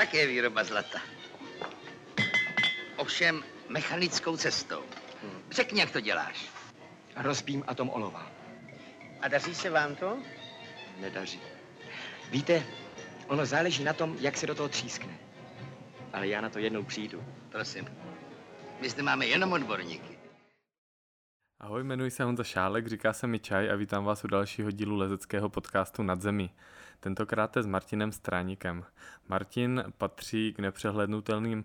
také výroba zlata. Ovšem mechanickou cestou. Řekni, jak to děláš. Rozbím atom olova. A daří se vám to? Nedaří. Víte, ono záleží na tom, jak se do toho třískne. Ale já na to jednou přijdu. Prosím. My zde máme jenom odborníky. Ahoj, jmenuji se Honza Šálek, říká se mi Čaj a vítám vás u dalšího dílu lezeckého podcastu Nad zemi. Tentokrát s Martinem Stráníkem. Martin patří k nepřehlednutelným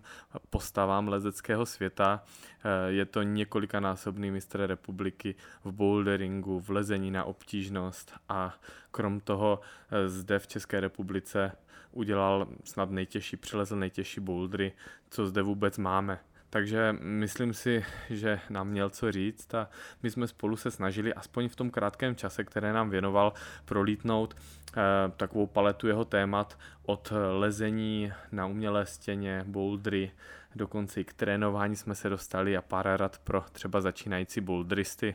postavám lezeckého světa. Je to několikanásobný mistr republiky v boulderingu, v lezení na obtížnost a krom toho zde v České republice udělal snad nejtěžší, přelezl nejtěžší bouldry, co zde vůbec máme. Takže myslím si, že nám měl co říct a my jsme spolu se snažili aspoň v tom krátkém čase, které nám věnoval, prolítnout eh, takovou paletu jeho témat od lezení na umělé stěně, bouldry, dokonce i k trénování jsme se dostali a pár rad pro třeba začínající bouldristy.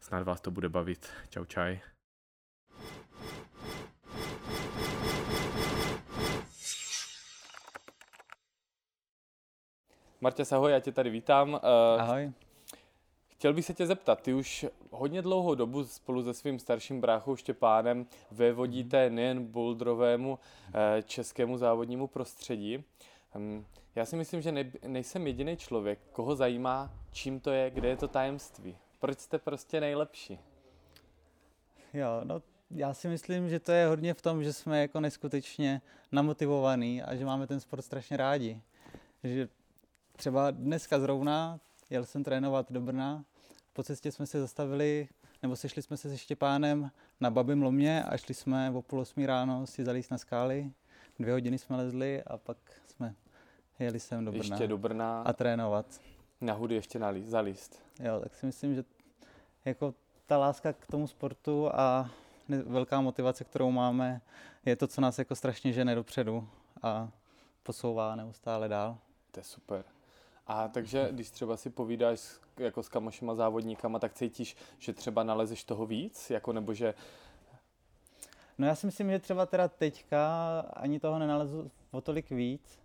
Snad vás to bude bavit. Čau čaj. Martě, ahoj, já tě tady vítám. Ahoj. Chtěl bych se tě zeptat, ty už hodně dlouhou dobu spolu se svým starším bráchou Štěpánem vévodíte nejen bouldrovému eh, českému závodnímu prostředí. Hm, já si myslím, že nejsem jediný člověk, koho zajímá, čím to je, kde je to tajemství. Proč jste prostě nejlepší? Jo, no já si myslím, že to je hodně v tom, že jsme jako neskutečně namotivovaní a že máme ten sport strašně rádi. Že třeba dneska zrovna jel jsem trénovat do Brna, po cestě jsme se zastavili, nebo sešli jsme se se Štěpánem na Babym lomě a šli jsme o půl osmí ráno si zalíst na skály. Dvě hodiny jsme lezli a pak jsme jeli sem do Brna. Ještě do Brna. A trénovat. Na hudy ještě nalíst, zalíst. Jo, tak si myslím, že jako ta láska k tomu sportu a velká motivace, kterou máme, je to, co nás jako strašně žene dopředu a posouvá neustále dál. To je super. A takže, když třeba si povídáš jako s kamošima závodníkama, tak cítíš, že třeba nalezeš toho víc, jako nebo že... No já si myslím, že třeba teda teďka ani toho nenalezu o tolik víc,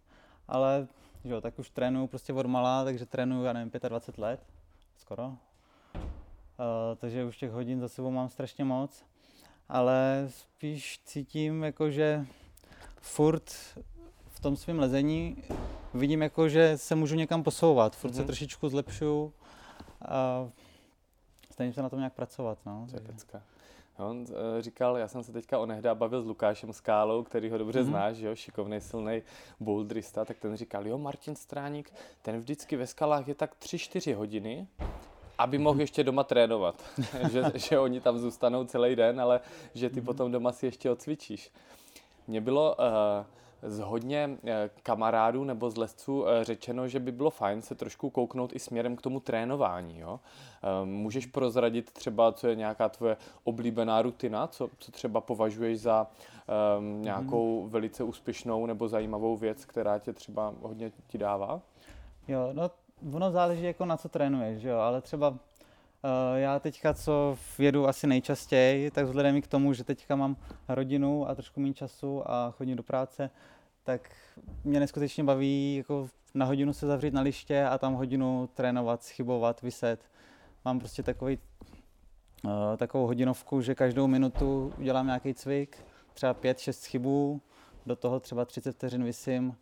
ale že jo, tak už trénuju prostě od malá, takže trénuju, já nevím, 25 let, skoro. Uh, takže už těch hodin za sebou mám strašně moc, ale spíš cítím jako, že furt v tom svém lezení vidím, jako, že se můžu někam posouvat. Furt mm-hmm. se mhm. trošičku zlepšuju a snažím se na tom nějak pracovat. No. To je pecka. On uh, říkal, já jsem se teďka onehda bavil s Lukášem Skálou, který ho dobře mm-hmm. znáš, jo, šikovný, silný bouldrista, tak ten říkal, jo, Martin Stráník, ten vždycky ve skalách je tak 3-4 hodiny, aby mohl ještě doma trénovat. že, že oni tam zůstanou celý den, ale že ty mm-hmm. potom doma si ještě odcvičíš. Mně bylo uh, z hodně eh, kamarádů nebo z lesců eh, řečeno, že by bylo fajn se trošku kouknout i směrem k tomu trénování. Jo? Eh, můžeš prozradit třeba, co je nějaká tvoje oblíbená rutina, co, co třeba považuješ za um, nějakou mm. velice úspěšnou nebo zajímavou věc, která tě třeba hodně ti dává? Jo, no ono záleží jako na co trénuješ, jo, ale třeba já teďka, co jedu asi nejčastěji, tak vzhledem k tomu, že teďka mám rodinu a trošku méně času a chodím do práce, tak mě neskutečně baví jako na hodinu se zavřít na liště a tam hodinu trénovat, schybovat, vyset. Mám prostě takový, uh, takovou hodinovku, že každou minutu udělám nějaký cvik, třeba 5-6 schybů, do toho třeba 30 vteřin vysím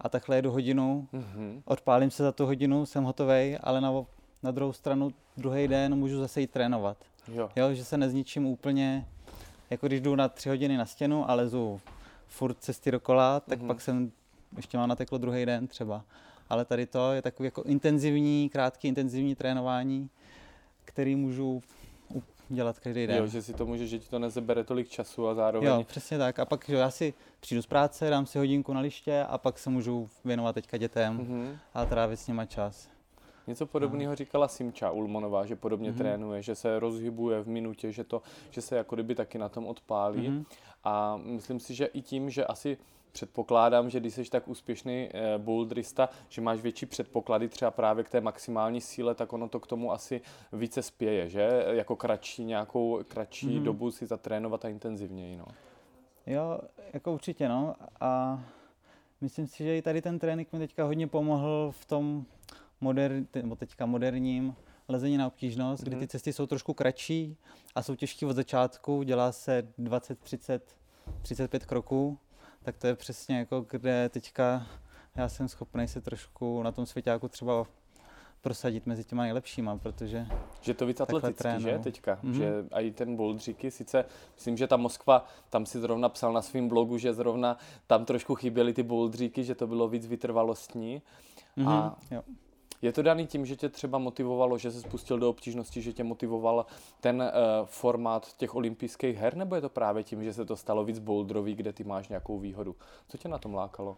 a takhle jedu hodinu, mm-hmm. odpálím se za tu hodinu, jsem hotový, ale na, na druhou stranu druhý den můžu zase jít trénovat. Jo. jo. že se nezničím úplně, jako když jdu na tři hodiny na stěnu a lezu furt cesty dokola, tak mm-hmm. pak jsem ještě mám nateklo druhý den třeba. Ale tady to je takový jako intenzivní, krátký intenzivní trénování, který můžu dělat každý den. Jo, že si to může, že ti to nezebere tolik času a zároveň... Jo, přesně tak. A pak že já si přijdu z práce, dám si hodinku na liště a pak se můžu věnovat teďka dětem mm-hmm. a trávit s nima čas. Něco podobného říkala Simča Ulmanová, že podobně mm-hmm. trénuje, že se rozhybuje v minutě, že, to, že se jako kdyby taky na tom odpálí. Mm-hmm. A myslím si, že i tím, že asi předpokládám, že když jsi tak úspěšný eh, bouldrista, že máš větší předpoklady třeba právě k té maximální síle, tak ono to k tomu asi více spěje, že? Jako kratší, nějakou kratší mm-hmm. dobu si zatrénovat a intenzivněji, no. Jo, jako určitě, no. A myslím si, že i tady ten trénink mi teďka hodně pomohl v tom moderní, nebo teďka moderním lezení na obtížnost, mm-hmm. kdy ty Mhm. cesty jsou trošku kratší a jsou těžké od začátku, dělá se 20, 30, 35 kroků, tak to je přesně jako kde teďka já jsem schopný se trošku na tom svěťáku třeba prosadit mezi těma nejlepšíma, protože Že to víc atleticky, že teďka? Mhm. Že i ten bouldříky, sice myslím, že ta Moskva, tam si zrovna psal na svém blogu, že zrovna tam trošku chyběly ty bouldříky, že to bylo víc vytrvalostní. mhm, A- jo. Je to daný tím, že tě třeba motivovalo, že se spustil do obtížnosti, že tě motivoval ten uh, formát těch olympijských her, nebo je to právě tím, že se to stalo víc bouldrový, kde ty máš nějakou výhodu? Co tě na tom lákalo?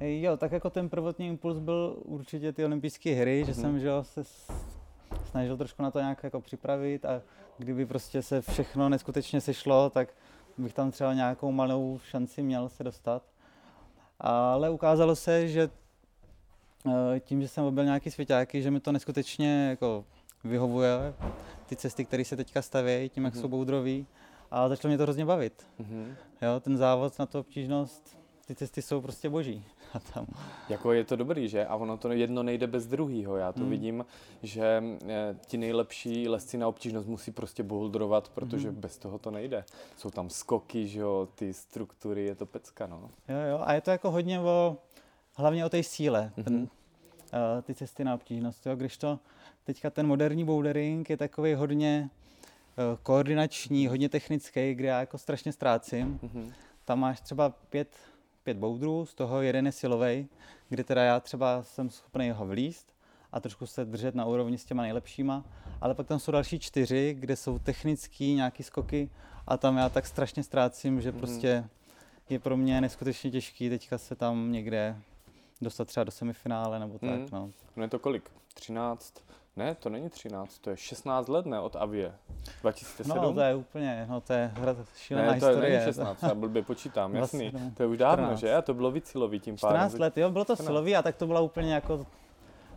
Jo, tak jako ten prvotní impuls byl určitě ty olympijské hry, že Mhm. jsem že se snažil trošku na to nějak jako připravit a kdyby prostě se všechno neskutečně sešlo, tak bych tam třeba nějakou malou šanci měl se dostat. Ale ukázalo se, že tím, že jsem objel nějaký svěťáky, že mi to neskutečně jako vyhovuje, ty cesty, které se teďka stavějí, tím, jak Mhm. jsou boudroví. A začalo mě to hrozně bavit. Mhm. Jo, ten závod na tu obtížnost, ty cesty jsou prostě boží. A tam Jako je to dobrý, že? A ono to jedno nejde bez druhého. Já to Mm. vidím, že eh, ti nejlepší lesci na obtížnost musí prostě bouldrovat, protože Mhm. bez toho to nejde. Jsou tam skoky, že jo, ty struktury, je to pecka, no. Jo, jo, a je to jako hodně o, hlavně o té síle, ten, uh, ty cesty na obtížnost, jo, když to teďka ten moderní bouldering je takový hodně uh, koordinační, hodně technický, kde já jako strašně ztrácím. Mhm. Tam máš třeba pět, pět boudrů, z toho jeden je silový, kdy teda já třeba jsem schopný ho vlíst a trošku se držet na úrovni s těma nejlepšíma, ale pak tam jsou další čtyři, kde jsou technický nějaký skoky a tam já tak strašně ztrácím, že Mhm. prostě je pro mě neskutečně těžký teďka se tam někde dostat třeba do semifinále nebo tak, Mhm. no. No je to kolik? 13? Ne, to není 13, to je 16 let, ne, od Avie. 2007? No, to je úplně, no to je hra, šílená ne, to je historie. není 16, já blbě počítám, jasný. 27, To je už dávno, 14. že? A to bylo víc silový tím pádem. 14 let, jo, bylo to 14. silový a tak to byla úplně jako,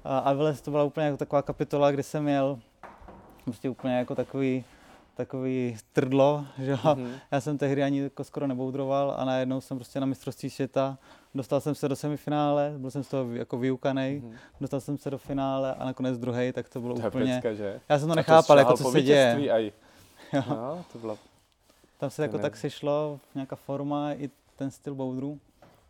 a Aviles to byla úplně jako taková kapitola, kde jsem měl prostě úplně jako takový, takový trdlo, že jo. Mhm. Já jsem tehdy ani jako skoro neboudroval a najednou jsem prostě na mistrovství světa, dostal jsem se do semifinále, byl jsem z toho jako vyukanej, Mhm. dostal jsem se do finále a nakonec druhý, tak to bylo To úplně, pecka, že? já jsem to nechápal, jako šahal co se děje. aj. Jo. No, to byla Tam se jako ne- tak sešlo, nějaká forma i ten styl boudru.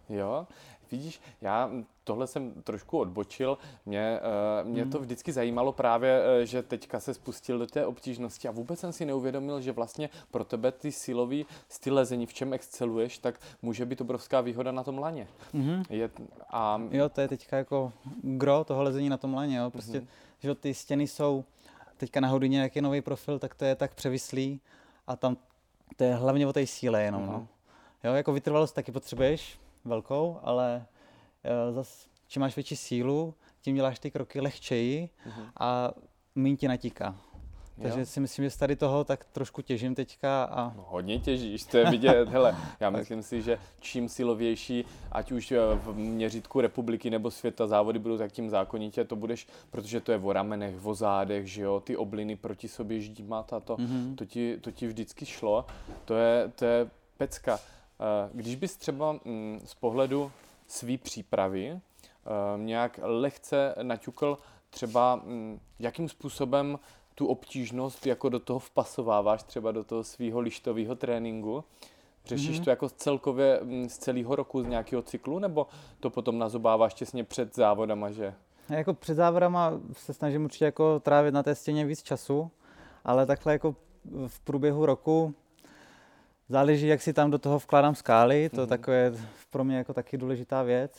Jo, vidíš, já tohle jsem trošku odbočil. Mě, uh, mě to vždycky zajímalo právě, eh, že teďka se spustil do té obtížnosti a vůbec jsem si neuvědomil, že vlastně pro tebe ty silový styl lezení, v čem exceluješ, tak může být obrovská výhoda na tom laně. Mhm. Je, a Jo, to je teďka jako gro toho lezení na tom laně, jo. Prostě, Mhm. že ty stěny jsou teďka na hodině, jak je nový profil, tak to je tak převislý a tam to je hlavně o té síle jenom, Mhm. no. Jo, jako vytrvalost taky potřebuješ velkou, ale zas, čím máš větší sílu, tím děláš ty kroky lehčeji Mhm. a méně ti natíká. Takže Jo. si myslím, že z tady toho tak trošku těžím teďka a No, hodně těžíš, to je vidět. Hele, já myslím si, že čím silovější, ať už eh, v měřítku republiky nebo světa závody budou, tak tím zákonitě to budeš, protože to je o ramenech, o zádech, že jo, ty obliny proti sobě ždímat a to, Mhm. to, ti, to ti vždycky šlo. To je, to je pecka. Eh, Když bys třeba mm, z pohledu své přípravy eh, nějak lehce naťukl třeba, mm, jakým způsobem tu obtížnost jako do toho vpasováváš třeba do toho svého lištového tréninku. Řešíš Mhm. to jako celkově mm, z celého roku, z nějakého cyklu, nebo to potom nazobáváš těsně před závodama, že? Jako před závodama se snažím určitě jako trávit na té stěně víc času, ale takhle jako v průběhu roku záleží, jak si tam do toho vkládám skály, to Mhm. mm takové pro mě jako taky důležitá věc,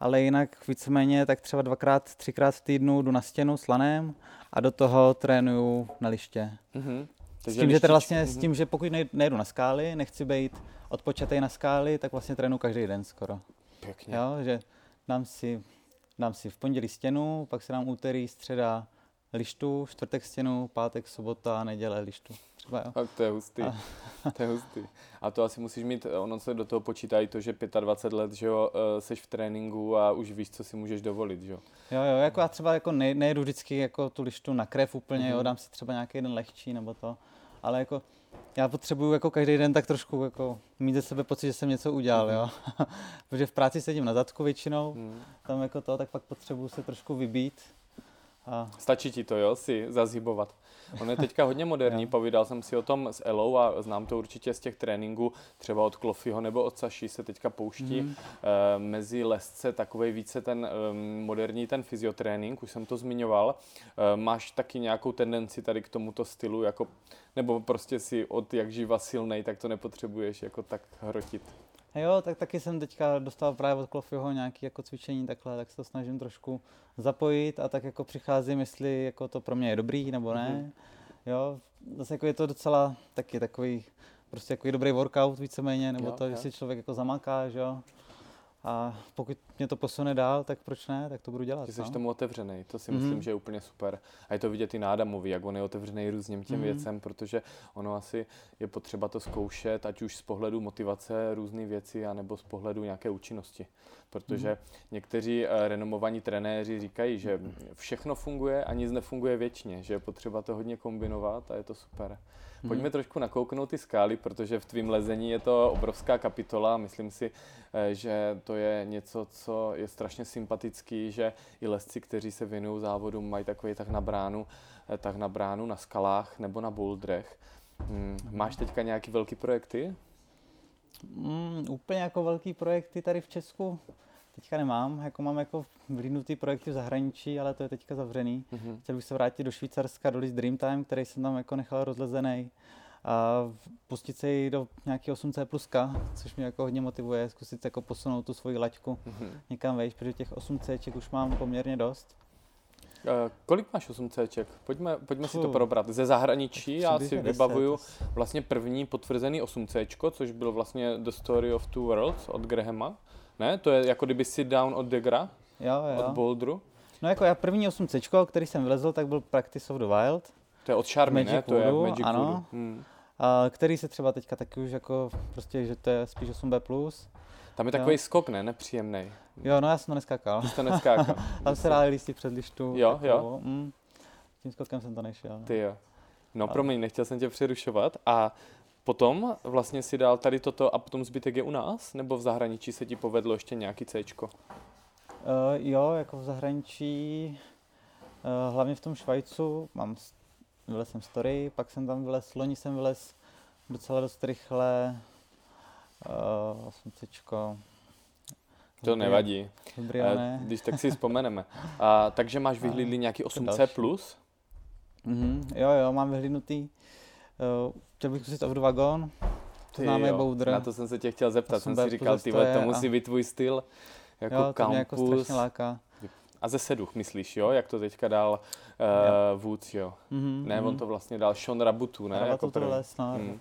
ale jinak víceméně tak třeba dvakrát, třikrát v týdnu jdu na stěnu s lanem a do toho trénuju na liště. Mhm. S tím, že teda vlastně s mhm. tím, že pokud nej- nejdu na skály, nechci být odpočatý na skály, tak vlastně trénuju každý den skoro. Pěkně. Jo, že dám si, dám si v pondělí stěnu, pak si dám úterý, středa lištu, čtvrtek stěnu, pátek, sobota, neděle lištu. Třeba jo. Tak to je hustý. to je hustý. A to asi musíš mít, ono se do toho počítá i to, že 25 let, že jo, eh, seš v tréninku a už víš, co si můžeš dovolit, že jo. jo, jo, jako já třeba jako ne, nejedu vždycky jako tu lištu na krev úplně, Mhm. jo, dám si třeba nějaký jeden lehčí nebo to, ale jako já potřebuju jako každý den tak trošku jako mít ze sebe pocit, že jsem něco udělal, jo. Protože v práci sedím na zadku většinou, Mm. tam jako to, tak pak potřebuju se trošku vybít. A Stačí ti to, jo, si zazhybovat. On je teďka hodně moderní, povídal jsem si o tom s Elou a znám to určitě z těch tréninků, třeba od Klofyho nebo od Saši se teďka pouští Mhm. eh, mezi lesce takový více ten eh, moderní ten fyziotrénink, už jsem to zmiňoval. Eh, máš taky nějakou tendenci tady k tomuto stylu, jako, nebo prostě si od jak živa silnej, tak to nepotřebuješ jako tak hrotit. A jo, tak taky jsem teďka dostal právě od Klofyho nějaké jako cvičení takhle, tak se to snažím trošku zapojit a tak jako přicházím, jestli jako to pro mě je dobrý nebo ne. Mhm. Jo, zase jako je to docela taky takový, prostě jako dobrý workout víceméně, nebo Jo, to, že jo. si člověk jako zamaká, že jo. A pokud mě to posune dál, tak proč ne, tak to budu dělat. Ty jsi no. tomu otevřený, to si Mhm. myslím, že je úplně super. A je to vidět i na Adamovi, jak on je otevřený různým těm Mhm. věcem, protože ono asi je potřeba to zkoušet, ať už z pohledu motivace různé věci, anebo z pohledu nějaké účinnosti. Protože Mhm. někteří eh, renomovaní trenéři říkají, že všechno funguje a nic nefunguje věčně, že je potřeba to hodně kombinovat a je to super. Pojďme Mhm. trošku nakouknout ty skály, protože v tvým lezení je to obrovská kapitola. Myslím si, eh, že to je něco, co je strašně sympatický, že i lesci, kteří se věnují závodům, mají takový tak na bránu, eh, tak na bránu na skalách nebo na bouldrech. Hmm, máš teďka nějaký velký projekty? Mm, úplně jako velký projekty tady v Česku teďka nemám, jako mám jako vlídnutý projekty v zahraničí, ale to je teďka zavřený. Mhm. Chtěl bych se vrátit do Švýcarska, do List Dreamtime, který jsem tam jako nechal rozlezený a pustit se i do nějakého 8C pluska, což mě jako hodně motivuje, zkusit jako posunout tu svoji laťku Mhm. někam vejš, protože těch 8C už mám poměrně dost. Eh, Kolik máš 8C? Pojďme, pojďme si to probrat. Ze zahraničí já si Přibližně 10 vybavuju vlastně první potvrzený 8C, což byl vlastně The Story of Two Worlds od Grahama. Ne, to je jako kdyby sit down od Degra, Jo, od jo. Bouldru. No jako já první 8C, který jsem vylezl, tak byl Practice of the Wild, To je od Charmy, ne? To je Magic ano. Hmm. a který se třeba teďka taky už jako prostě, že to je spíš 8B+. Tam je Jo. takový skok, ne? Nepříjemný. Jo, no já jsem to neskákal. Ty jsi to neskákal. Tam se dali lístí před lištu. Jo, jo. takovou, Mm, tím skokem jsem to nešel. no. Ty jo. No A- promiň, nechtěl jsem tě přerušovat. A potom vlastně si dal tady toto a potom zbytek je u nás? Nebo v zahraničí se ti povedlo ještě nějaký Cčko? Uh, jo, jako v zahraničí, uh, hlavně v tom Švajcu, mám, vylez jsem story, pak jsem tam vylez, loni jsem vylez docela dost rychle, uh, 8C. To nevadí. Dobrý, Eh, ne? Když tak si vzpomeneme. A, takže máš vyhlídlý nějaký 8C+. další. Plus? Mhm, jo, jo, mám vyhlídnutý. Uh, chtěl bych zkusit Off the Wagon, to známe jo, boudr. Na to jsem se tě chtěl zeptat. Jsem 8B si říkal, ty to to a- musí být tvůj styl. Jako jo, to mě jako campus. strašně láká. a ze seduch, myslíš, jo? Jak to teďka dal uh, Woods, jo? Mhm, Ne, on mhm. to vlastně dal Sean Rabutu, ne? Dával Jako to les, no. Hmm.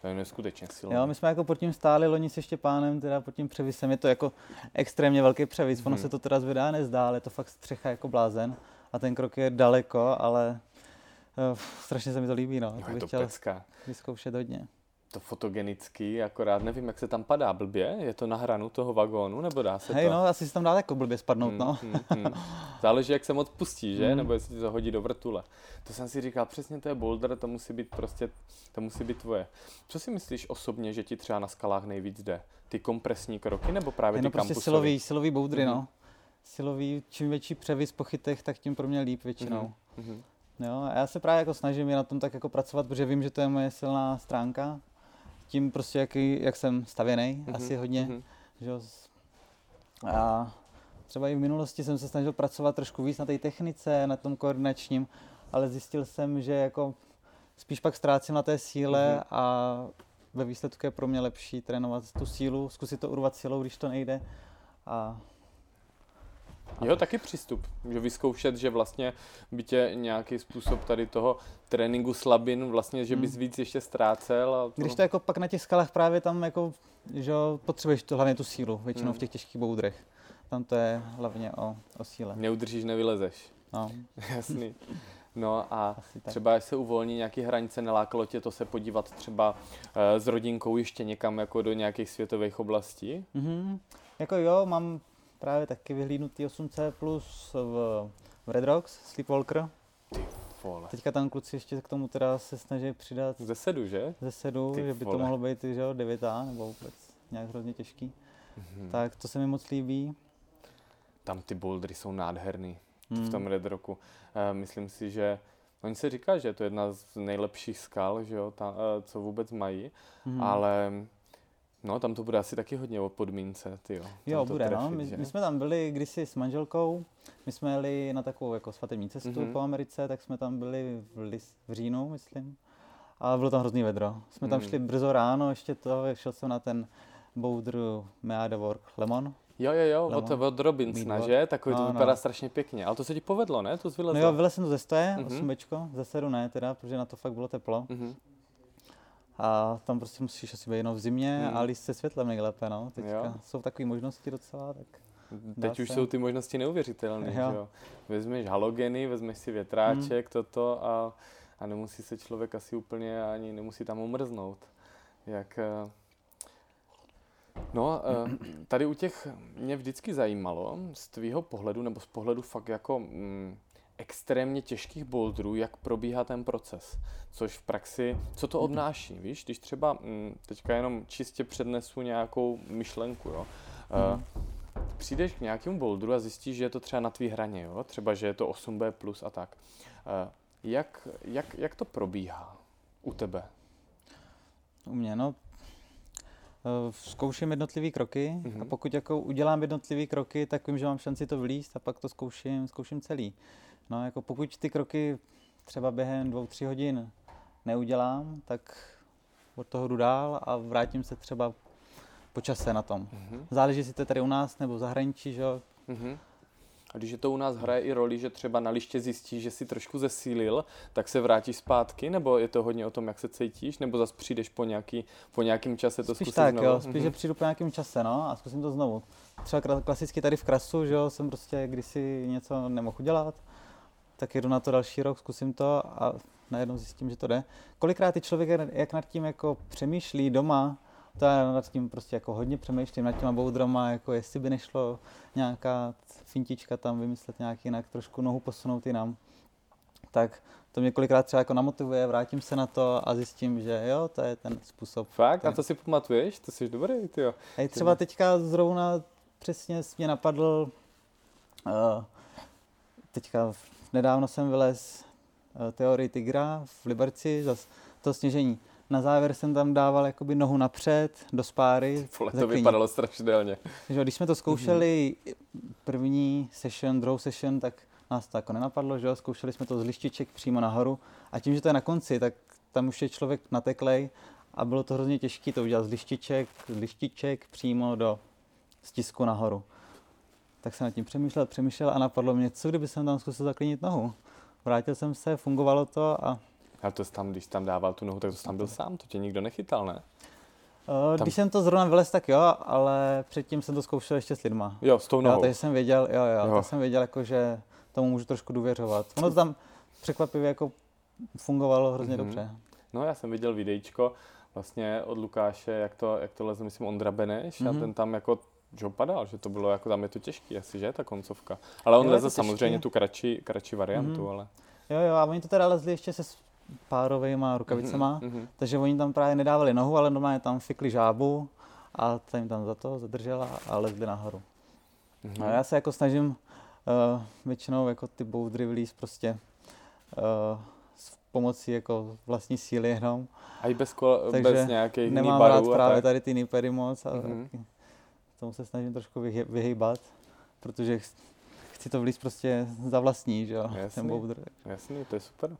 To je neskutečně silné. Jo, my jsme jako pod tím stáli loni se Štěpánem, teda pod tím převisem. Je to jako extrémně velký převis. Ono Mhm. se to teda zvedá nezdá, ale je to fakt střecha jako blázen. A ten krok je daleko, ale strašně se mi to líbí, no. Jo, To je bych to chtěl pecka. vyzkoušet hodně. To fotogenický, akorát nevím, jak se tam padá blbě. Je to na hranu toho vagónu, nebo dá se Hej, to? no, asi si tam dá jako blbě spadnout, Hmm, no. hmm, hmm. Záleží, jak se moc pustí, že? Hmm. Nebo jestli ti to hodí do vrtule. To jsem si říkal, přesně to je boulder, to musí být prostě, to musí být tvoje. Co si myslíš osobně, že ti třeba na skalách nejvíc jde? Ty kompresní kroky, nebo právě Je ty no prostě kampusový? silový, silový boudry, Mhm. no. Silový, čím větší převis po chytech, tak tím pro mě líp většinou. Mhm, mhm. Jo, a já se právě jako snažím i na tom tak jako pracovat, protože vím, že to je moje silná stránka. Tím prostě, jaký, jak jsem stavěný, Mhm, asi hodně. mhm. Že? A třeba i v minulosti jsem se snažil pracovat trošku víc na té technice, na tom koordinačním, ale zjistil jsem, že jako spíš pak ztrácím na té síle Mhm. a ve výsledku je pro mě lepší trénovat tu sílu, zkusit to urvat silou, když to nejde. A Jo, taky přístup. Že vyzkoušet, že vlastně by tě nějaký způsob tady toho tréninku slabin, vlastně, že bys Hmm. víc ještě ztrácel. A to... když to jako pak na těch skalách právě tam jako, že jo, potřebuješ to hlavně tu sílu, většinou Hmm. v těch těžkých boudrech. Tam to je hlavně o, o síle. Neudržíš, nevylezeš. No, Jasný. No a třeba až se uvolní nějaký hranice, nelákalo tě to se podívat třeba eh, s rodinkou ještě někam jako do nějakých světových oblastí? Mhm. Jako jo, mám právě taky vyhlídnutý 8C plus v, v Red Rocks, Sleepwalker. vole. Teďka tam kluci ještě k tomu teda se snaží přidat Ze sedu, že? ze sedu, Ty že by vole. to mohlo být že jo, 9A nebo vůbec nějak hrozně těžký. Mhm. Tak to se mi moc líbí. Tam ty bouldery jsou nádherný Hmm. v tom Red Rocku. Eh, myslím si, že oni se říká, že je to jedna z nejlepších skal, že jo, ta, eh, co vůbec mají, Mhm. ale no tam to bude asi taky hodně o podmínce, ty jo. Jo, bude, no. My, že? my, jsme tam byli kdysi s manželkou, my jsme jeli na takovou jako svatební cestu Mhm. po Americe, tak jsme tam byli v, lis, v říjnu, myslím. A bylo tam hrozný vedro. Jsme tam Mhm. šli brzo ráno, ještě to, šel jsem na ten boulder Meade Work Lemon. Jo, jo, jo, od, Lemon. od Robinsona, Meat že? Takový to No, no. vypadá strašně pěkně. Ale to se ti povedlo, ne? To jsi No vylezl. jo, vylez jsem to ze stoje, Mhm. 8 bečko, ze sedu ne teda, protože na to fakt bylo teplo. Mhm. A tam prostě musíš asi být jenom v zimě Mhm. a líst se světlem nejlépe, no. Teďka Jo. jsou takové možnosti docela, tak Teď Dá už se. jsou ty možnosti neuvěřitelné, Jo. jo? Vezmeš halogeny, vezmeš si větráček, Hmm. toto a, a nemusí se člověk asi úplně ani nemusí tam umrznout. Jak... eh, No, eh, tady u těch mě vždycky zajímalo z tvýho pohledu, nebo z pohledu fakt jako mm, extrémně těžkých boulderů, jak probíhá ten proces. Což v praxi, co to obnáší, víš? Když třeba mm, teďka jenom čistě přednesu nějakou myšlenku, jo? Eh, přijdeš k nějakému boulderu a zjistíš, že je to třeba na tvý hraně, jo? třeba že je to 8B plus a tak. Eh, Jak, jak, jak to probíhá u tebe? U mě, no, eh, zkouším jednotlivé kroky Mhm. a pokud jako udělám jednotlivé kroky, tak vím, že mám šanci to vlíst a pak to zkouším, zkouším celý. No, jako pokud ty kroky třeba během dvou, tři hodin neudělám, tak od toho jdu dál a vrátím se třeba po čase na tom. Mhm. Záleží, jestli to je tady u nás nebo v zahraničí, že jo. Mhm. A když je to u nás hraje i roli, že třeba na liště zjistíš, že si trošku zesílil, tak se vrátíš zpátky, nebo je to hodně o tom, jak se cítíš, nebo zase přijdeš po, nějaký, po nějakým čase to Spíš zkusit tak, znovu? jo, spíš, že Mhm. přijdu po nějakém čase, no, a zkusím to znovu. Třeba kla- klasicky tady v Krasu, že jo, jsem prostě kdysi něco nemohl udělat, tak jedu na to další rok, zkusím to a najednou zjistím, že to jde. Kolikrát ty člověk, jak- nad tím jako přemýšlí doma, to já nad tím prostě jako hodně přemýšlím, nad těma boudrama, jako jestli by nešlo nějaká fintička tam vymyslet nějak jinak, trošku nohu posunout jinam. Tak to mě kolikrát třeba jako namotivuje, vrátím se na to a zjistím, že jo, to je ten způsob. Fakt? A Ten- to si pamatuješ? To jsi dobrý, ty jo. Hej, třeba teďka zrovna přesně mě napadl, uh, teďka nedávno jsem vylez uh, teorii Tigra v Liberci, zas to sněžení. Na závěr jsem tam dával jakoby nohu napřed do spáry. Vole, to vypadalo strašidelně. Takže když jsme to zkoušeli první session, druhou session, tak nás to jako nenapadlo, že jo? zkoušeli jsme to z lištiček přímo nahoru a tím, že to je na konci, tak tam už je člověk nateklej a bylo to hrozně těžké to udělat z lištiček, z lištiček přímo do stisku nahoru. Tak jsem nad tím přemýšlel, přemýšlel a napadlo mě, co kdyby jsem tam zkusil zaklínit nohu. Vrátil jsem se, fungovalo to a A to jsi tam, když jsi tam dával tu nohu, tak to jsi tam byl sám, to tě nikdo nechytal, ne? uh, Tam- když jsem to zrovna vylez, tak jo, ale předtím jsem to zkoušel ještě s lidma. Jo, s tou Jo, nohou. takže jsem věděl, jo, jo, Jo. jo. tak jsem věděl, jako, že tomu můžu trošku důvěřovat. Ono to tam překvapivě jako fungovalo hrozně Mhm. dobře. No, já jsem viděl videjčko vlastně od Lukáše, jak to, jak to leze, myslím, Ondra Beneš, mm-hmm. a Mhm. ten tam jako že ho padal, že to bylo jako, tam je to těžký asi, že, ta koncovka. Ale on Jo, leze samozřejmě tu kratší, kratší variantu, Mhm. ale... Jo, jo, a oni to teda lezli ještě se párovejma rukavicema, Mhm, mhm. takže oni tam právě nedávali nohu, ale normálně tam fikli žábu a ta jim tam za to zadržela a lezli nahoru. Mhm. A já se jako snažím uh, většinou jako ty boudry vylíst prostě uh, s pomocí jako vlastní síly jenom. A i bez, kol, bez nějakých Nemám rád právě tak. tady ty nipery moc a Mhm. taky tomu se snažím trošku vyhýbat, protože ch- chci to vlíst prostě za vlastní, že jo, Jasný. ten boudr. Jasný, to je super.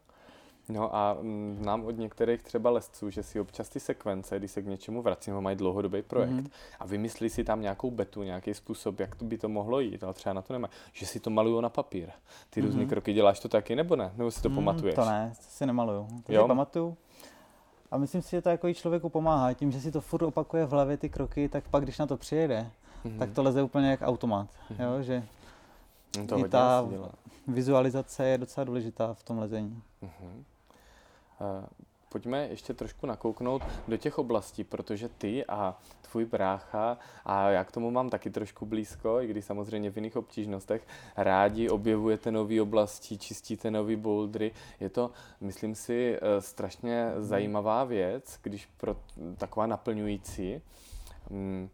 No a mm, znám od některých třeba lesců, že si občas ty sekvence, když se k něčemu vracím, mají dlouhodobý projekt Mhm. a vymyslí si tam nějakou betu, nějaký způsob, jak to by to mohlo jít, ale třeba na to nemá, že si to malují na papír. Ty různé Mhm. kroky děláš to taky, nebo ne? Nebo si to Mm, pamatuješ? To ne, to si nemaluju. To Jo? si pamatuju. A myslím si, že to jako i člověku pomáhá. Tím, že si to furt opakuje v hlavě ty kroky, tak pak, když na to přijede, Mhm. tak to leze úplně jak automat. Mhm. Jo? Že No to i ta- vizualizace je docela důležitá v tom lezení. Mhm. Eh, pojďme ještě trošku nakouknout do těch oblastí, protože ty a tvůj brácha, a já k tomu mám taky trošku blízko, i když samozřejmě v jiných obtížnostech, rádi objevujete nové oblasti, čistíte nové bouldry. Je to, myslím si, eh, strašně zajímavá věc, když pro taková naplňující. Mm,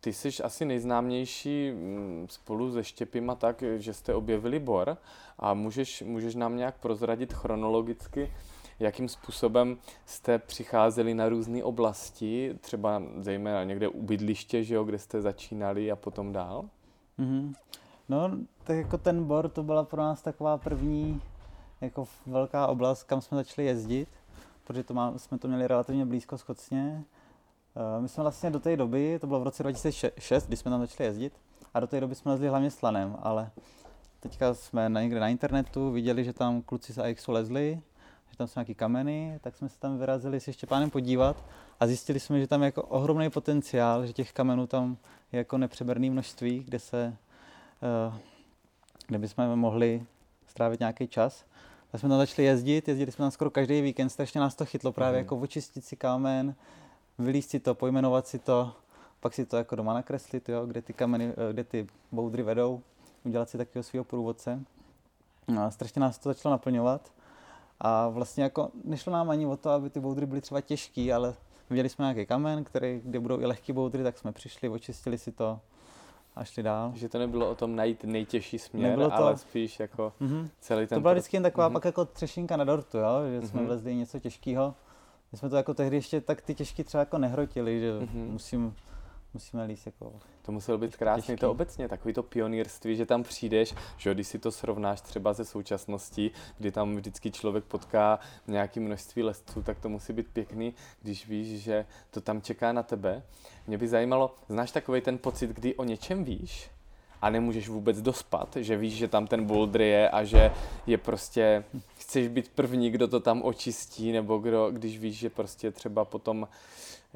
ty jsi asi nejznámější mm, spolu se Štěpima tak, že jste objevili bor a můžeš, můžeš nám nějak prozradit chronologicky, jakým způsobem jste přicházeli na různé oblasti, třeba zejména někde u bydliště, že jo, kde jste začínali a potom dál? Mm-hmm. No, tak jako ten bor, to byla pro nás taková první jako velká oblast, kam jsme začali jezdit, protože to má, jsme to měli relativně blízko skocně. Eh, my jsme vlastně do té doby, to bylo v roce 2006, kdy jsme tam začali jezdit, a do té doby jsme lezli hlavně slanem, ale teďka jsme někde na internetu viděli, že tam kluci z AXu lezli, tam jsou nějaký kameny, tak jsme se tam vyrazili se Štěpánem podívat a zjistili jsme, že tam je jako ohromný potenciál, že těch kamenů tam je jako nepřeberné množství, kde se, eh, kde bychom mohli strávit nějaký čas. Tak jsme tam začali jezdit, jezdili jsme tam skoro každý víkend, strašně nás to chytlo právě mm. jako očistit si kámen, vylíst si to, pojmenovat si to, pak si to jako doma nakreslit, jo, kde ty kameny, eh, kde ty boudry vedou, udělat si takového svého průvodce. No a strašně nás to začalo naplňovat. A vlastně jako nešlo nám ani o to, aby ty boudry byly třeba těžký, ale viděli jsme nějaký kamen, který, kde budou i lehký boudry, tak jsme přišli, očistili si to a šli dál. Že to nebylo o tom najít nejtěžší směr, to... ale spíš jako mm-hmm. celý ten... To byla vždycky jen taková mm-hmm. pak jako třešinka na dortu, jo? že jsme mm-hmm. vlezli něco těžkého. My jsme to jako tehdy ještě tak ty těžké třeba jako nehrotili, že mm-hmm. musím musíme líst jako... To muselo být krásné těžký. to obecně, takový to pionýrství, že tam přijdeš, že když si to srovnáš třeba ze současností, kdy tam vždycky člověk potká nějaké množství lesců, tak to musí být pěkný, když víš, že to tam čeká na tebe. Mě by zajímalo, znáš takový ten pocit, kdy o něčem víš, a nemůžeš vůbec dospat, že víš, že tam ten boulder je a že je prostě, chceš být první, kdo to tam očistí, nebo kdo, když víš, že prostě třeba potom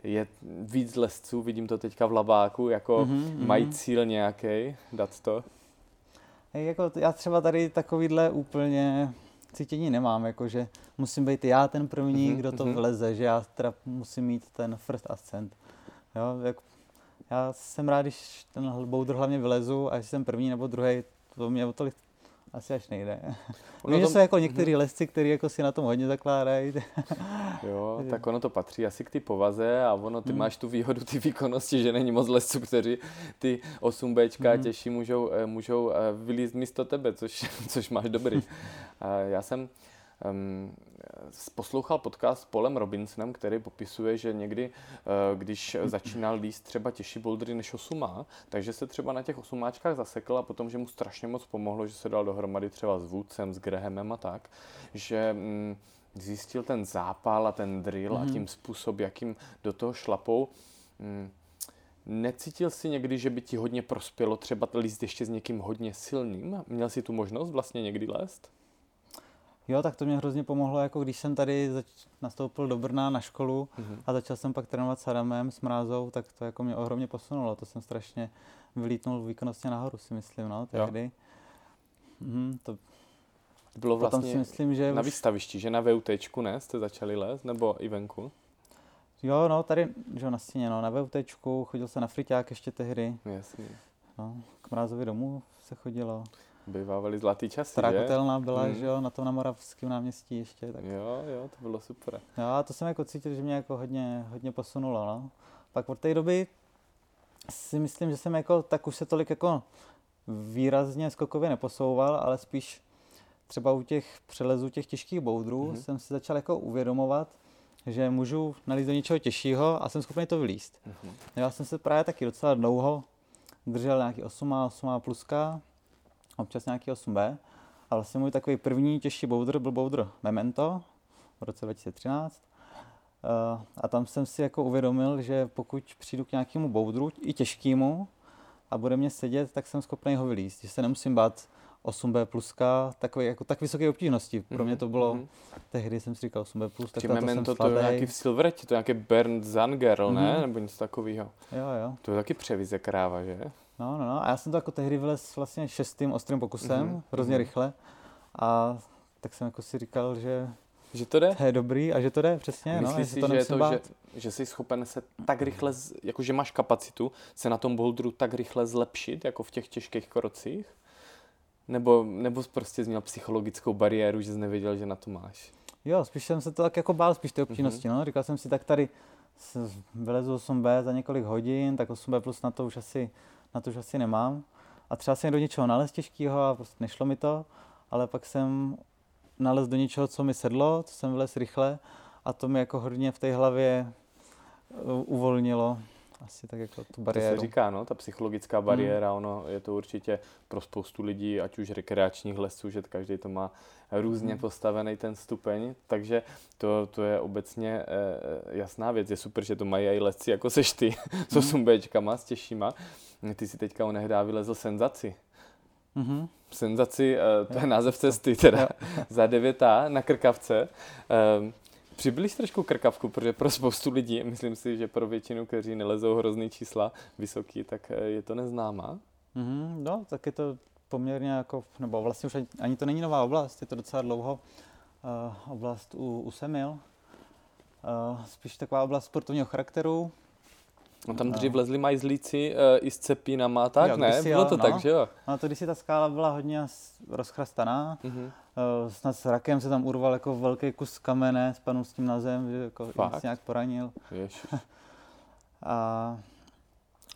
je víc lesců, vidím to teďka v labáku, jako mm-hmm, mají cíl nějaký, dát to? Jako, já třeba tady takovýhle úplně cítění nemám, jakože musím být já ten první, mm-hmm, kdo to mm-hmm. vleze, že já teda musím mít ten first ascent. Jo, jako, já jsem rád, když ten boulder hlavně vylezu a jestli jsem první nebo druhý, to mě o tolik asi až nejde. Ono Vím, to... jsou jako některý mm lesci, kteří jako si na tom hodně zakládají. jo, tak ono to patří asi k ty povaze a ono, ty mm. máš tu výhodu ty výkonnosti, že není moc lesců, kteří ty 8Bčka mm. těžší můžou, eh, můžou eh, vylízt místo tebe, což, což máš dobrý. Já jsem um, poslouchal podcast s Polem Robinsonem, který popisuje, že někdy, uh, když začínal líst třeba těžší bouldery než osumá, takže se třeba na těch osumáčkách zasekl a potom, že mu strašně moc pomohlo, že se dal dohromady třeba s vůdcem, s Grahamem a tak, že um, zjistil ten zápal a ten drill mm-hmm. a mhm. tím způsob, jakým do toho šlapou. Um, Necítil jsi někdy, že by ti hodně prospělo třeba líst ještě s někým hodně silným? Měl jsi tu možnost vlastně někdy lézt? Jo, tak to mě hrozně pomohlo, jako když jsem tady zač- nastoupil do Brna na školu mm-hmm. a začal jsem pak trénovat s Adamem, s Mrázou, tak to jako mě ohromně posunulo. To jsem strašně vylítnul výkonnostně nahoru, si myslím, no, tehdy. Mhm, to bylo vlastně si myslím, že na už... výstavišti, že na VUT, ne, jste začali lézt, nebo i venku? Jo, no, tady, že na stěně, no, na VUT, chodil se na friťák ještě tehdy. Jasně. No, k Mrázovi domů se chodilo. Bývávaly zlatý časy, že? kotelna byla, mm. že jo, na tom na Moravském náměstí ještě. Tak. Jo, jo, to bylo super. Jo, a to jsem jako cítil, že mě jako hodně, hodně posunulo, no. Pak od té doby si myslím, že jsem jako, tak už se tolik jako výrazně skokově neposouval, ale spíš třeba u těch přelezů těch těžkých boudrů mm-hmm. jsem si začal jako uvědomovat, že můžu nalízt do něčeho těžšího a jsem schopný to vylíst. Mm-hmm. Já jsem se právě taky docela dlouho držel nějaký 8 a 8 pluska, občas nějaký 8B. A vlastně můj takový první těžší boulder byl boulder Memento v roce 2013. Uh, eh, a tam jsem si jako uvědomil, že pokud přijdu k nějakému boudru, i těžkému, a bude mě sedět, tak jsem schopný ho vylíst. Že se nemusím bát 8B pluska, takový, jako tak vysoké obtížnosti. Pro mě to bylo, mm-hmm. tehdy jsem si říkal 8B plus, tak to jsem to, to je nějaký v Silvereti, to je nějaký Bernd Zangel, mm-hmm. ne? Mhm. Nebo něco takového. Jo, jo. To je taky převize kráva, že? No, no, no. A já jsem to jako tehdy vylez vlastně šestým ostrým pokusem, mm-hmm. hrozně mm-hmm. rychle. A tak jsem jako si říkal, že Že to jde? To je dobrý a že to jde, přesně. no, Myslíš že si, to že je to, že, bát. že jsi schopen se tak rychle, z- jako že máš kapacitu se na tom boulderu tak rychle zlepšit, jako v těch těžkých krocích? Nebo, nebo jsi prostě měl psychologickou bariéru, že jsi nevěděl, že na to máš? Jo, spíš jsem se to tak jako bál, spíš té Mhm. obtížnosti, no. Říkal jsem si, tak tady vylezu 8B za několik hodin, tak 8B plus na to už asi, na to už asi nemám. A třeba jsem do něčeho nalez těžkého a prostě nešlo mi to, ale pak jsem nalez do něčeho, co mi sedlo, co jsem vylez rychle a to mi jako hodně v té hlavě uh, uvolnilo asi tak jako tu To bariéru. se říká, no, ta psychologická bariéra, ono je to určitě pro spoustu lidí, ať už rekreačních lesců, že každý to má různě postavený ten stupeň, takže to, to je obecně e, jasná věc. Je super, že to mají i lesci, jako seš ty, s 8Bčkama, s těžšíma. Ty si teďka onehdá vylezl senzaci. Mhm. Senzaci, e, to je název cesty, teda za 9A na Krkavce. Přibliž trošku krkavku, protože pro spoustu lidí, myslím si, že pro většinu, kteří nelezou hrozný čísla vysoký, tak eh, je to neznámá. Mhm, no, tak je to poměrně jako, nebo vlastně už ani, ani to není nová oblast, je to docela dlouho uh, oblast u, u Semil. Uh, spíš taková oblast sportovního charakteru. No tam dřív lezli majzlíci e, i s cepínama, tak Jo, ne? Bylo jo, to no. tak, že jo? No to když si ta skála byla hodně rozchrastaná, Mhm. Uh, snad s rakem se tam urval jako velký kus kamene, spadnul s tím na zem, že jako se nějak poranil. A,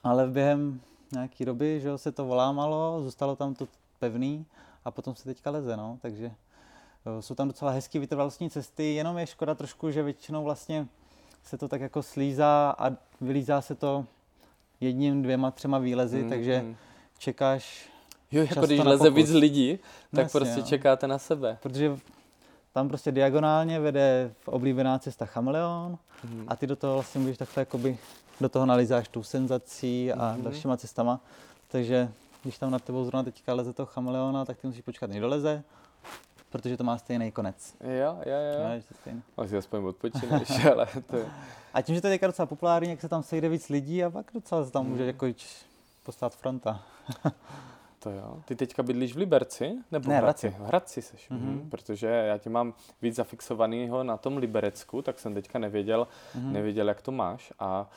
ale během nějaký doby, že se to volámalo, zůstalo tam to pevný a potom se teďka leze, no, takže eh, jsou tam docela hezký vytrvalostní cesty, jenom je škoda trošku, že většinou vlastně se to tak jako slízá a vylízá se to jedním, dvěma, třema výlezy, Mm, takže mm. čekáš, Jo, jako když na leze víc lidí, tak Jasně, prostě no. čekáte na sebe. protože tam prostě diagonálně vede oblíbená cesta chameleon Mhm. a ty do toho vlastně můžeš takhle jakoby do toho nalizáš tou senzací a Mhm. dalšíma cestama. Takže když tam nad tebou zrovna teďka leze toho chameleona, tak ty musíš počkat, než doleze, protože to má stejný konec. Jo, jo, jo. Jo, je stejný. Asi aspoň odpočineš, ale to je... A tím, že to je teďka docela populární, jak se tam sejde víc lidí a pak docela se tam Mhm. může jako postát fronta. To jo. Ty teďka bydlíš v Liberci? Nebo Ne, v Hradci? V Hradci seš. Mhm. Mhm. Protože já tě mám víc zafixovanýho na tom Liberecku, tak jsem teďka nevěděl, Mhm. nevěděl, jak to máš. A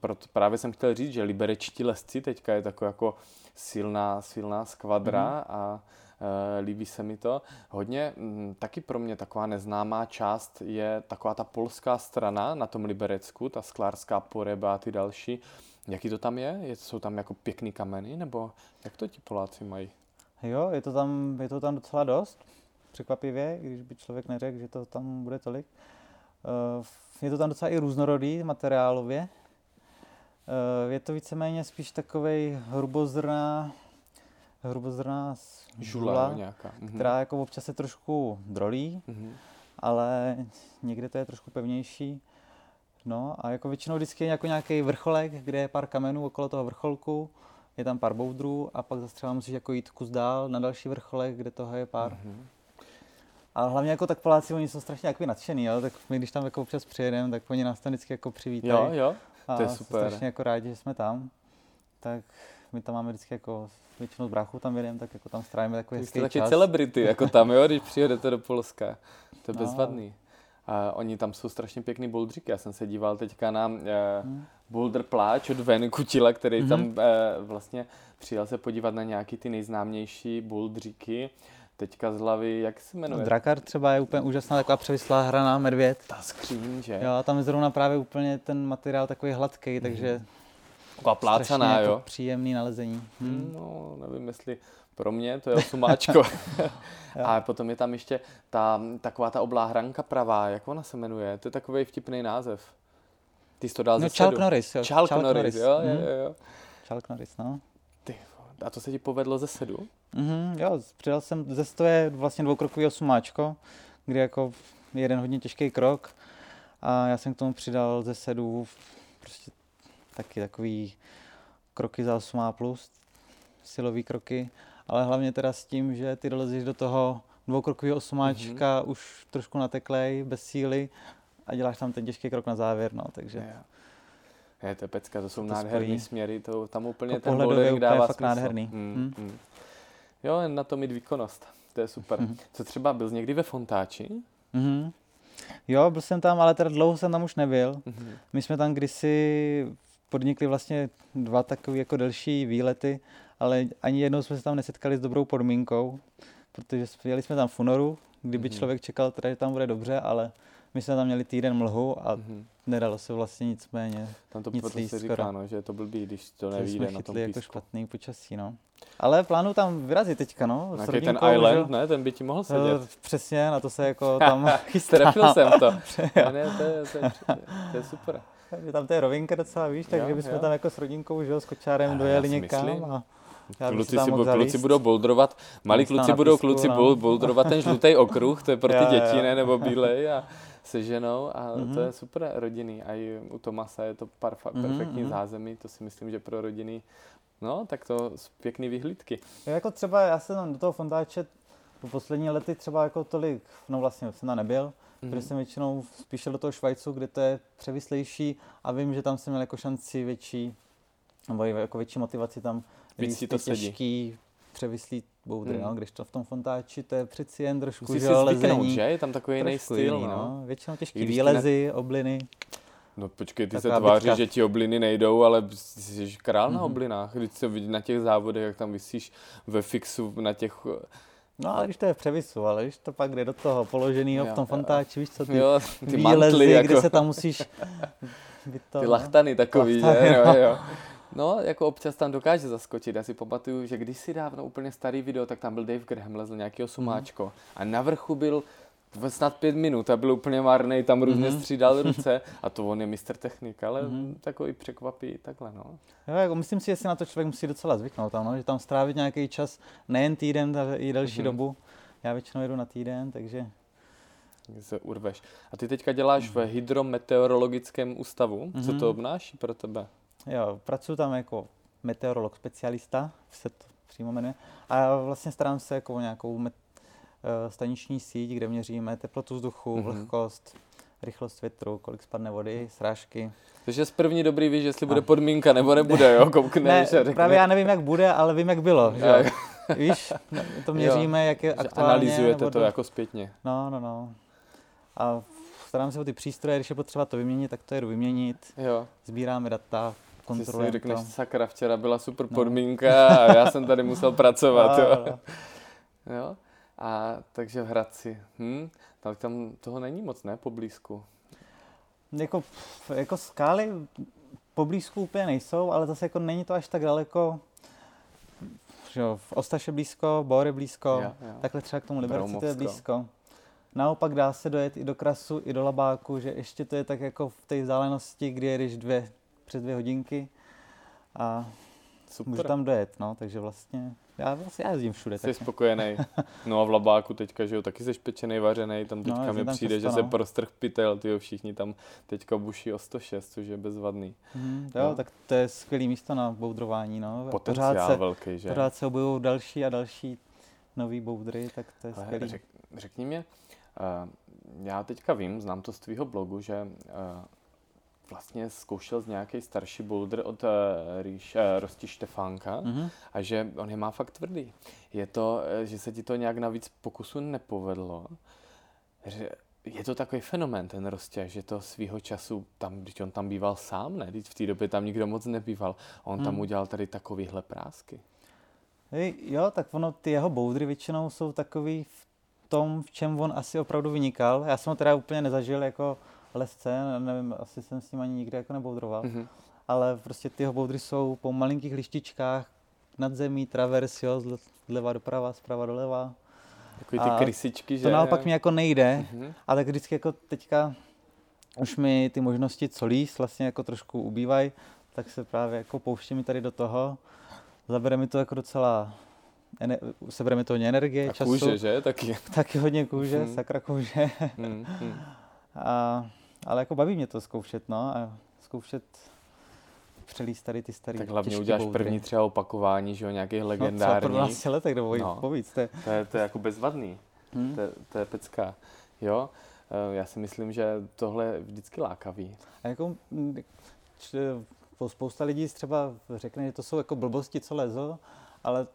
proto právě jsem chtěl říct, že liberečtí lesci teďka je taková jako silná, silná skvadra Mhm. a e, líbí se mi to. Hodně, m, taky pro mě taková neznámá část je taková ta polská strana na tom Liberecku, ta sklářská poreba a ty další. Jaký to tam je? je? Jsou tam jako pěkný kameny, nebo jak to ti Poláci mají? Jo, je to tam, je to tam docela dost, překvapivě, i když by člověk neřekl, že to tam bude tolik. Eh, Je to tam docela i různorodý materiálově. Eh, Je to víceméně spíš takovej hrubozrná, hrubozrná s- Žula nějaká. Mhm. která jako občas se trošku drolí, Mhm. ale někde to je trošku pevnější. No a jako většinou vždycky je jako nějaký vrcholek, kde je pár kamenů okolo toho vrcholku, je tam pár boudrů a pak zase třeba musíš jako jít kus dál na další vrcholek, kde toho je pár. Mhm. A hlavně jako tak Poláci, oni jsou strašně jako nadšený, jo? tak my když tam jako občas přijedeme, tak oni nás tam vždycky jako přivítají. Jo, jo. a to je jsou super. strašně jako rádi, že jsme tam. Tak my tam máme vždycky jako většinou s bráchou tam jedeme, tak jako tam strávíme takový hezký taky čas. celebrity, jako tam, jo, když přijedete do Polska. To je No. bezvadný. A oni tam jsou strašně pěkný bouldříky. Já jsem se díval teďka na eh, Hmm. Boulder Pláč od Ven Kutila, který Mhm. tam eh, vlastně přijel se podívat na nějaký ty nejznámější bouldříky. Teďka z hlavy, jak se jmenuje? Drakar třeba je úplně úžasná taková převislá hra na medvěd. Ta skříň, že? Jo, a tam je zrovna právě úplně ten materiál takový hladký, takže Taková plácaná, strašně jo? jako příjemný nalezení. Hmm. No, nevím, jestli pro mě to je osumáčko. a potom je tam ještě ta, taková ta obláhranka pravá, jak ona se jmenuje? To je takový vtipný název. Ty jsi to dal No, ze sedu. Norris, jo. Chalk Chalk Norris, jo, mhm. jo, jo. Chalk Norris, no. Ty, a to se ti povedlo ze sedu? Mhm, jo, přidal jsem, ze stoje vlastně dvoukrokový osumáčko, kdy jako jeden hodně těžký krok a já jsem k tomu přidal ze sedu prostě taky takový kroky za 8 plus, silový kroky, ale hlavně teda s tím, že ty dolezeš do toho dvoukrokového osumáčka mm-hmm. už trošku nateklej, bez síly a děláš tam ten těžký krok na závěr, no, takže Je. Je, to je pecka, to jsou To nádherný spojí. směry, to tam úplně Jako ten úplně dává fakt smysl. nádherný. Mm, Hm. mm. Jo, jen na to mít výkonnost, to je super. Mhm. Co třeba, byl jsi někdy ve Fontáči? Mhm. Jo, byl jsem tam, ale teda dlouho jsem tam už nebyl. Mhm. My jsme tam kdysi podnikli vlastně dva takové jako delší výlety, ale ani jednou jsme se tam nesetkali s dobrou podmínkou, protože jeli jsme tam v únoru, kdyby Mhm. člověk čekal, teda, že tam bude dobře, ale my jsme tam měli týden mlhu a Mhm. nedalo se vlastně nicméně. Tam to Nic proto se skoro. říká, no, že je to blbý, když to nevíde jsme na tom jako písku. špatný počasí, no. Ale plánuju tam vyrazit teďka, no. s Nějaký ten rodinkou, že island, ne, ten by ti mohl sedět. Eh, Přesně, na to se jako tam chystám. Trefil jsem to. ne, ne, to, je, to, je, to je super. Tam to je rovinka docela, víš, takže bychom tam jako s rodinkou, že jo, s kočárem dojeli někam myslím. a Kluci, si, kluci budou bouldrovat, malí kluci budou písku, kluci no. bouldrovat ten žlutý okruh, to je pro ty jo, děti, jo. ne, nebo bílej a se ženou a Mhm. to je super rodinný. A i u Tomasa je to parfa, Mhm, perfektní mhm. zázemí, to si myslím, že pro rodiny, no, tak to pěkný vyhlídky. Jo, Jako třeba já jsem do toho fontáče po poslední lety třeba jako tolik, no vlastně jsem tam nebyl, Mhm. protože jsem většinou spíš šel do toho Švajcu, kde to je převislejší a vím, že tam jsem měl jako šanci větší, nebo jako větší motivaci tam Víc to sedí. těžký převislý boudry, Hmm. no, když to v tom fontáči, to je přeci jen trošku, Musíš si zvyknout, že? Je tam takový jiný styl, jiný, no. Většinou těžký když ty ne- výlezy, obliny. No počkej, ty se tváříš, že ti obliny nejdou, ale jsi král na Mhm. oblinách. Když se vidí na těch závodech, jak tam vysíš ve fixu na těch... No ale když to je v převisu, ale když to pak jde do toho položeného v tom fontáči, víš co, ty Jo, ty výlezy, mantly, jako, kde se tam musíš... To, ty no. lachtany takový, Lachtany, že? no. Jo, jo. No, jako občas tam dokáže zaskočit. Já si pamatuju, že když si dávno úplně starý video, tak tam byl Dave Graham, lezl nějakého sumáčko a na vrchu byl snad pět minut a byl úplně marný, tam různě Mhm. střídal ruce a to on je mistr technik, ale Mhm. takový překvapí takhle, no. Jo, jako myslím si, že si na to člověk musí docela zvyknout, tam, no, že tam strávit nějaký čas, nejen týden, ale i delší Mhm. dobu. Já většinou jedu na týden, takže že se urveš. A ty teďka děláš v hydrometeorologickém ústavu. Co to Mhm. obnáší pro tebe? Jo, pracuji tam jako meteorolog specialista, se to přímo jmenuje. A vlastně starám se jako o nějakou met, eh, staniční síť, kde měříme teplotu vzduchu, Mhm. vlhkost, rychlost větru, kolik spadne vody, srážky. Takže z první dobrý víš, jestli bude podmínka nebo nebude, jo? Koukneš ne, a řekneš. právě já nevím, jak bude, ale vím, jak bylo. Že? Jo. jo. Víš, to měříme, jak je aktuálně. analyzujete nebo to jako zpětně. No, no, no. A starám se o ty přístroje, když je potřeba to vyměnit, tak to jedu vyměnit. Jo. Sbíráme data, Ty si kontrolujeme řekneš, to. sakra, včera byla super No. podmínka a já jsem tady musel pracovat, No, jo. no, no. jo. A takže v Hradci, hm? tak tam toho není moc, ne, poblízku. Jako, jako skály poblízku úplně nejsou, ale zase jako není to až tak daleko. Že jo, v Ostaše blízko, Bor je blízko, Jo, jo. takhle třeba k tomu Liberci to je blízko. Naopak dá se dojet i do Krasu, i do Labáku, že ještě to je tak jako v té vzdálenosti, kdy jedeš dvě, přes dvě hodinky a Super. můžu tam dojet, no, takže vlastně já vlastně já jezdím všude. Jsi Tak spokojený. No a v Labáku teďka, že jo, taky jsi pečený, vařený, tam No, teďka jezdím mi přijde, často, že se no. prostrh pytel, ty všichni tam teďka buší o 106, což je bezvadný. Mhm, jo, No. tak to je skvělé místo na boudrování, no. Potenciál pořád se, velký, že? pořád se objevují další a další nový boudry, tak to je Ale skvělý. řek, řekni mě, uh, já teďka vím, znám to z tvýho blogu, že uh, vlastně zkoušel z nějaký starší boulder od uh, Rýš, uh, Rosti Štefánka Mhm. a že on je má fakt tvrdý. Je to, eh, že se ti to nějak navíc pokusu nepovedlo. Že je to takový fenomén, ten Rostě, že to svýho času, tam, když on tam býval sám, ne? Teď v té době tam nikdo moc nebýval. On tam Hmm. udělal tady takovýhle prásky. Hej, Jo, tak ono, ty jeho boudry většinou jsou takový v tom, v čem on asi opravdu vynikal. Já jsem ho teda úplně nezažil jako lesce, nevím, asi jsem s ním ani nikdy jako neboudroval, Mhm. ale prostě ty jeho boudry jsou po malinkých lištičkách, nad zemí, travers, jo, zle- zleva doprava, zprava doleva. Takový ty A krysičky, že? To naopak mi jako nejde, Mhm. a tak vždycky jako teďka už mi ty možnosti co líst vlastně jako trošku ubývají, tak se právě jako pouští mi tady do toho. Zabere mi to jako docela, sebere mi to hodně energie, A času, kůže, že? Taky. taky hodně kůže, Mhm. sakra kůže. Hmm, hmm. A, ale jako baví mě to zkoušet, no, a zkoušet přelíst tady ty starý Tak hlavně uděláš boudry. první třeba opakování, že jo, nějakých no, třeba legendárních. letech, nebo No. povíc, to je, To je, to je jako bezvadný. hm. To, je- to je pecka. Jo, Eh, já si myslím, že tohle je vždycky lákavý. A jako mm, po- spousta lidí třeba řekne, že to jsou jako blbosti, co lezou, ale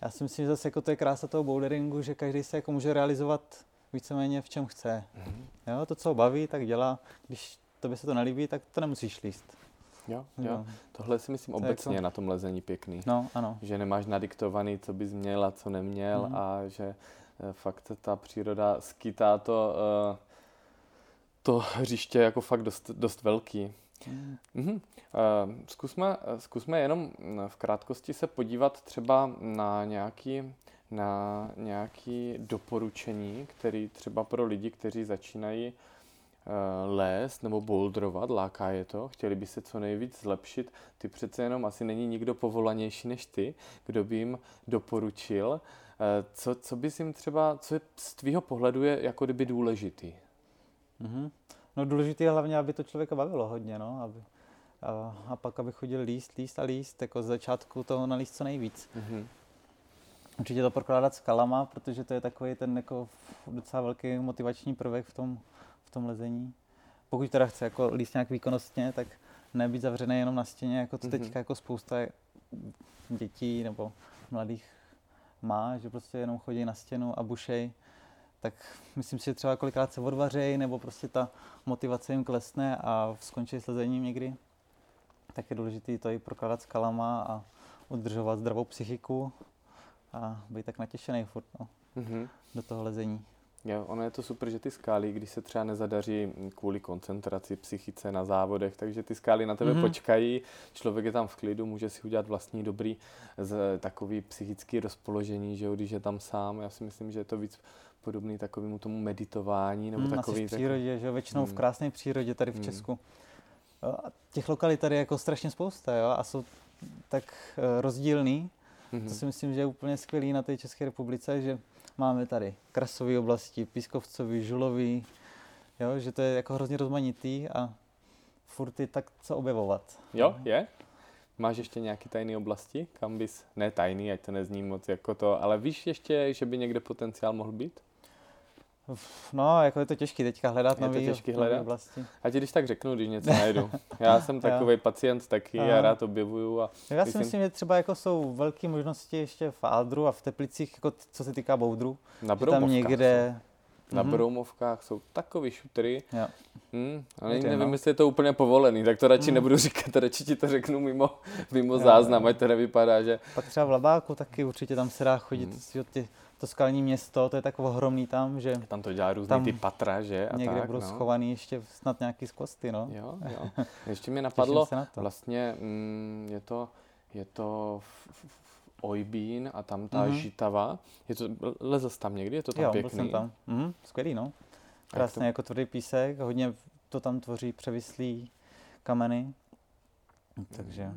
já si myslím, že zase jako to je krása toho boulderingu, že každý se jako může realizovat víceméně v čem chce. Mhm. Jo, to, co ho baví, tak dělá. Když tobě se to nelíbí, tak to nemusíš líst. Jo, jo. Jo. Tohle si myslím To obecně jako- na tom lezení pěkný. No, ano. Že nemáš nadiktovaný, co bys měl a co neměl Mhm. a že eh, fakt ta příroda skýtá to, eh, to hřiště jako fakt dost, dost velký. Mm. Mhm. Eh, Zkusme, zkusme jenom mm, v krátkosti se podívat třeba na nějaký, na nějaký doporučení, který třeba pro lidi, kteří začínají eh, lézt nebo bouldrovat, láká je to, chtěli by se co nejvíc zlepšit. Ty přece jenom asi není nikdo povolanější než ty, kdo by jim doporučil. Eh, Co, co bys jim třeba, co je z tvýho pohledu je jako kdyby důležitý? Mhm. No důležité je hlavně, aby to člověka bavilo hodně, no, aby, a, a pak, aby chodil líst, líst a líst, jako z začátku toho nalíst co nejvíc. Mhm. Určitě to prokládat skalama, protože to je takový ten jako docela velký motivační prvek v tom, v tom lezení. Pokud teda chce jako líst nějak výkonnostně, tak nebýt zavřený jenom na stěně, jako to Mhm. teďka jako spousta dětí nebo mladých má, že prostě jenom chodí na stěnu a bušej, tak myslím si, že třeba kolikrát se odvařejí, nebo prostě ta motivace jim klesne a skončí s lezením někdy. Tak je důležité to i prokládat skalama a udržovat zdravou psychiku a být tak natěšený furt no, Mhm. do toho lezení. Jo, ono je to super, že ty skály, když se třeba nezadaří kvůli koncentraci, psychice na závodech, takže ty skály na tebe Mhm. mm-hmm. počkají, člověk je tam v klidu, může si udělat vlastní dobrý z, takový psychický rozpoložení, že jo, když je tam sám. Já si myslím, že je to víc podobný takovému tomu meditování, nebo Hmm, takový... asi v přírodě, že jo, většinou v Hmm. krásné přírodě tady v Hmm. Česku. A těch lokalit tady je jako strašně spousta, jo, a jsou tak eh, rozdílný. Mhm. To si myslím, že je úplně skvělý na té České republice, že máme tady krasové oblasti, pískovcový, žulový, jo, že to je jako hrozně rozmanitý a furt je tak co objevovat. Jo, je? Máš ještě nějaké tajné oblasti, kam bys, ne tajný, ať to nezní moc jako to, ale víš ještě, že by někde potenciál mohl být? No, jako je to těžké teďka hledat Je to nový, těžký nový hledat? oblasti. A ti když tak řeknu, když něco najdu. Já jsem takový pacient taky, já Aha. rád objevuju a Já si Myslím- myslím, že třeba jako jsou velké možnosti ještě v Ádru a v Teplicích, jako co se týká boudru, na tam někde... na Mhm. Broumovkách jsou takový šutry, Jo. Hmm, ale nevím, no. jestli je to úplně povolený, tak to radši Hmm. nebudu říkat, radši ti to řeknu mimo, mimo Jo, záznam, jo. ať to nevypadá, že... Pak třeba v Labáku taky určitě tam se dá chodit, hmm. ty, to skalní město, to je tak ohromný tam, že Tam to dělá různý Tam ty patra, že? A někde tak, budou no. schovaný ještě snad nějaký skvosty, no. Jo, jo. Ještě mi napadlo, na to. vlastně mm, je to, je to v, v Ojbín a tam ta Mhm. Žitava. Je to, lezl tam někdy? Je to tam jo, pěkný? byl jsem tam. Mhm, skvělý, no. Krásně jako tvrdý písek, hodně to tam tvoří převislý kameny. Takže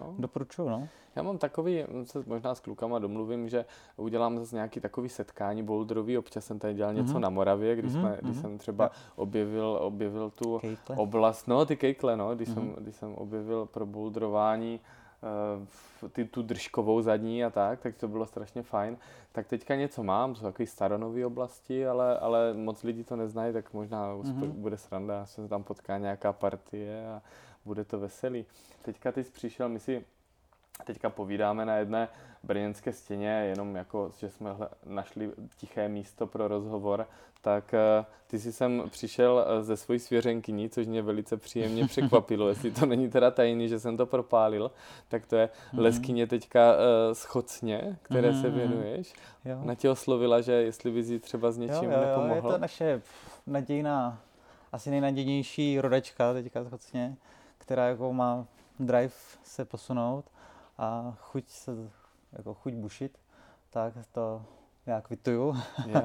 Jo. doporučuju, no. Já mám takový, mm, se možná s klukama domluvím, že udělám zase nějaký takový setkání boulderový. Občas jsem tady dělal něco Mhm. na Moravě, když, Mhm, jsme, když mhm. jsem třeba Jo. objevil, objevil tu Kejkle. oblast, no ty kejkle, no, když, Mhm. jsem, když jsem objevil pro bouldrování ty, tu držkovou zadní a tak, tak to bylo strašně fajn. Tak teďka něco mám, jsou takové staronové oblasti, ale, ale moc lidí to neznají, tak možná Mhm. mm-hmm. bude sranda, se tam potká nějaká partie a bude to veselý. Teďka ty jsi přišel, my si teďka povídáme na jedné brněnské stěně, jenom jako, že jsme našli tiché místo pro rozhovor, tak eh, ty jsi sem přišel eh, ze svojí svěřenkyní, což mě velice příjemně překvapilo, jestli to není teda tajný, že jsem to propálil, tak to je Mhm. leskyně teďka eh, z Chocně, které se Mhm, věnuješ. Jo. Ona tě oslovila, že jestli bys jí třeba s Jo, něčím jo, jo, je nepomohl. to naše nadějná, asi nejnadějnější rodačka teďka zhodně, která jako má drive se posunout a chuť se, jako chuť bušit, tak to já kvituju. Je?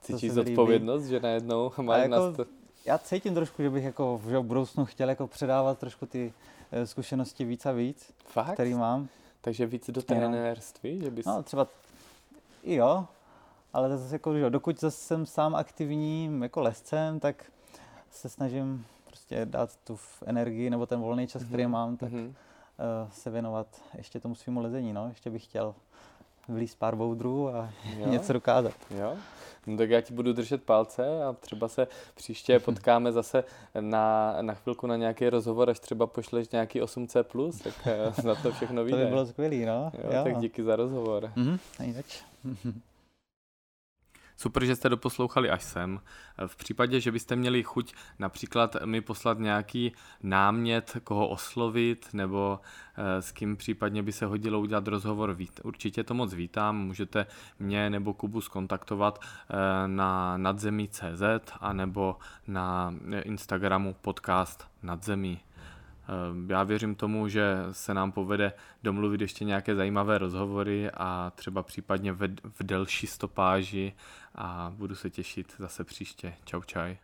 se Cítíš zodpovědnost, že najednou máš jako- na sto... Já cítím trošku, že bych jako že v budoucnu chtěl jako předávat trošku ty eh, zkušenosti víc a víc, Fakt? který mám. Takže víc do trenérství, že bys... No třeba i jo, ale zase jako, že dokud zase jsem sám aktivním jako lescem, tak se snažím prostě dát tu energii nebo ten volný čas, který Mhm, mám, tak Mhm. Uh, se věnovat ještě tomu svýmu lezení, no. Ještě bych chtěl vlízt pár boudrů a Jo? něco dokázat. Jo? No tak já ti budu držet palce a třeba se příště potkáme zase na, na chvilku na nějaký rozhovor, až třeba pošleš nějaký 8C+, tak eh, na to všechno To vyjde. by bylo skvělý, no. jo, tak díky za rozhovor. Mhm, nejzač. Super, že jste doposlouchali až sem. V případě, že byste měli chuť například mi poslat nějaký námět, koho oslovit, nebo eh, s kým případně by se hodilo udělat rozhovor, určitě to moc vítám. Můžete mě nebo Kubu skontaktovat eh, na nadzemí.cz a nebo na Instagramu podcast nadzemí. Eh, já věřím tomu, že se nám povede domluvit ještě nějaké zajímavé rozhovory a třeba případně v, v delší stopáži a budu se těšit zase příště. Čau čaj.